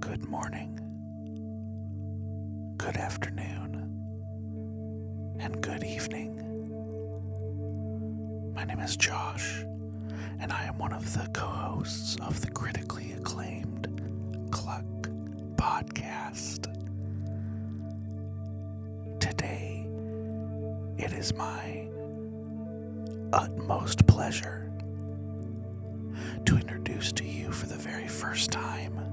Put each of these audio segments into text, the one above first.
Good morning, good afternoon, and good evening. My name is Josh, and I am one of the co hosts of the critically acclaimed Kluck podcast. Today, it is my utmost pleasure to introduce to you for the very first time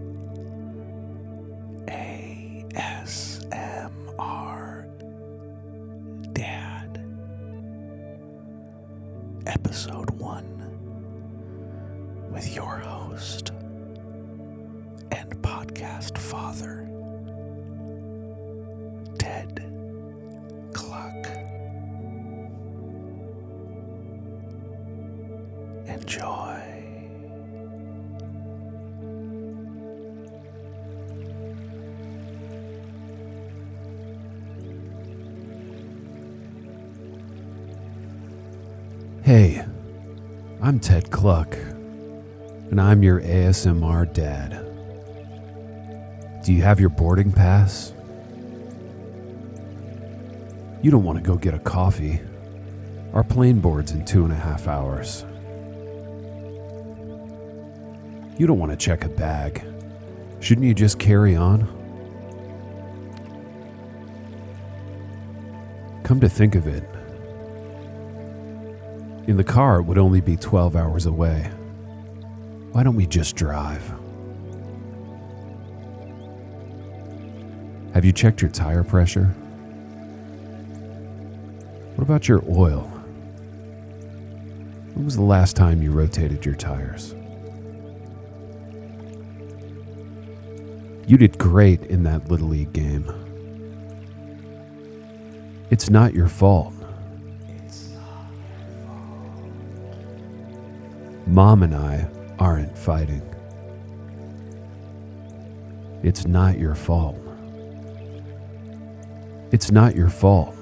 Episode 1 with your host and podcast father, Ted Kluck. Enjoy. Hey, I'm Ted Kluck, and I'm your ASMR dad. Do you have your boarding pass? You don't want to go get a coffee. Our plane board's in two and a half hours. You don't want to check a bag. Shouldn't you just carry on? Come to think of it, in the car, it would only be 12 hours away. Why don't we just drive? Have you checked your tire pressure? What about your oil? When was the last time you rotated your tires? You did great in that Little League game. It's not your fault. Mom and I aren't fighting. It's not your fault. It's not your fault.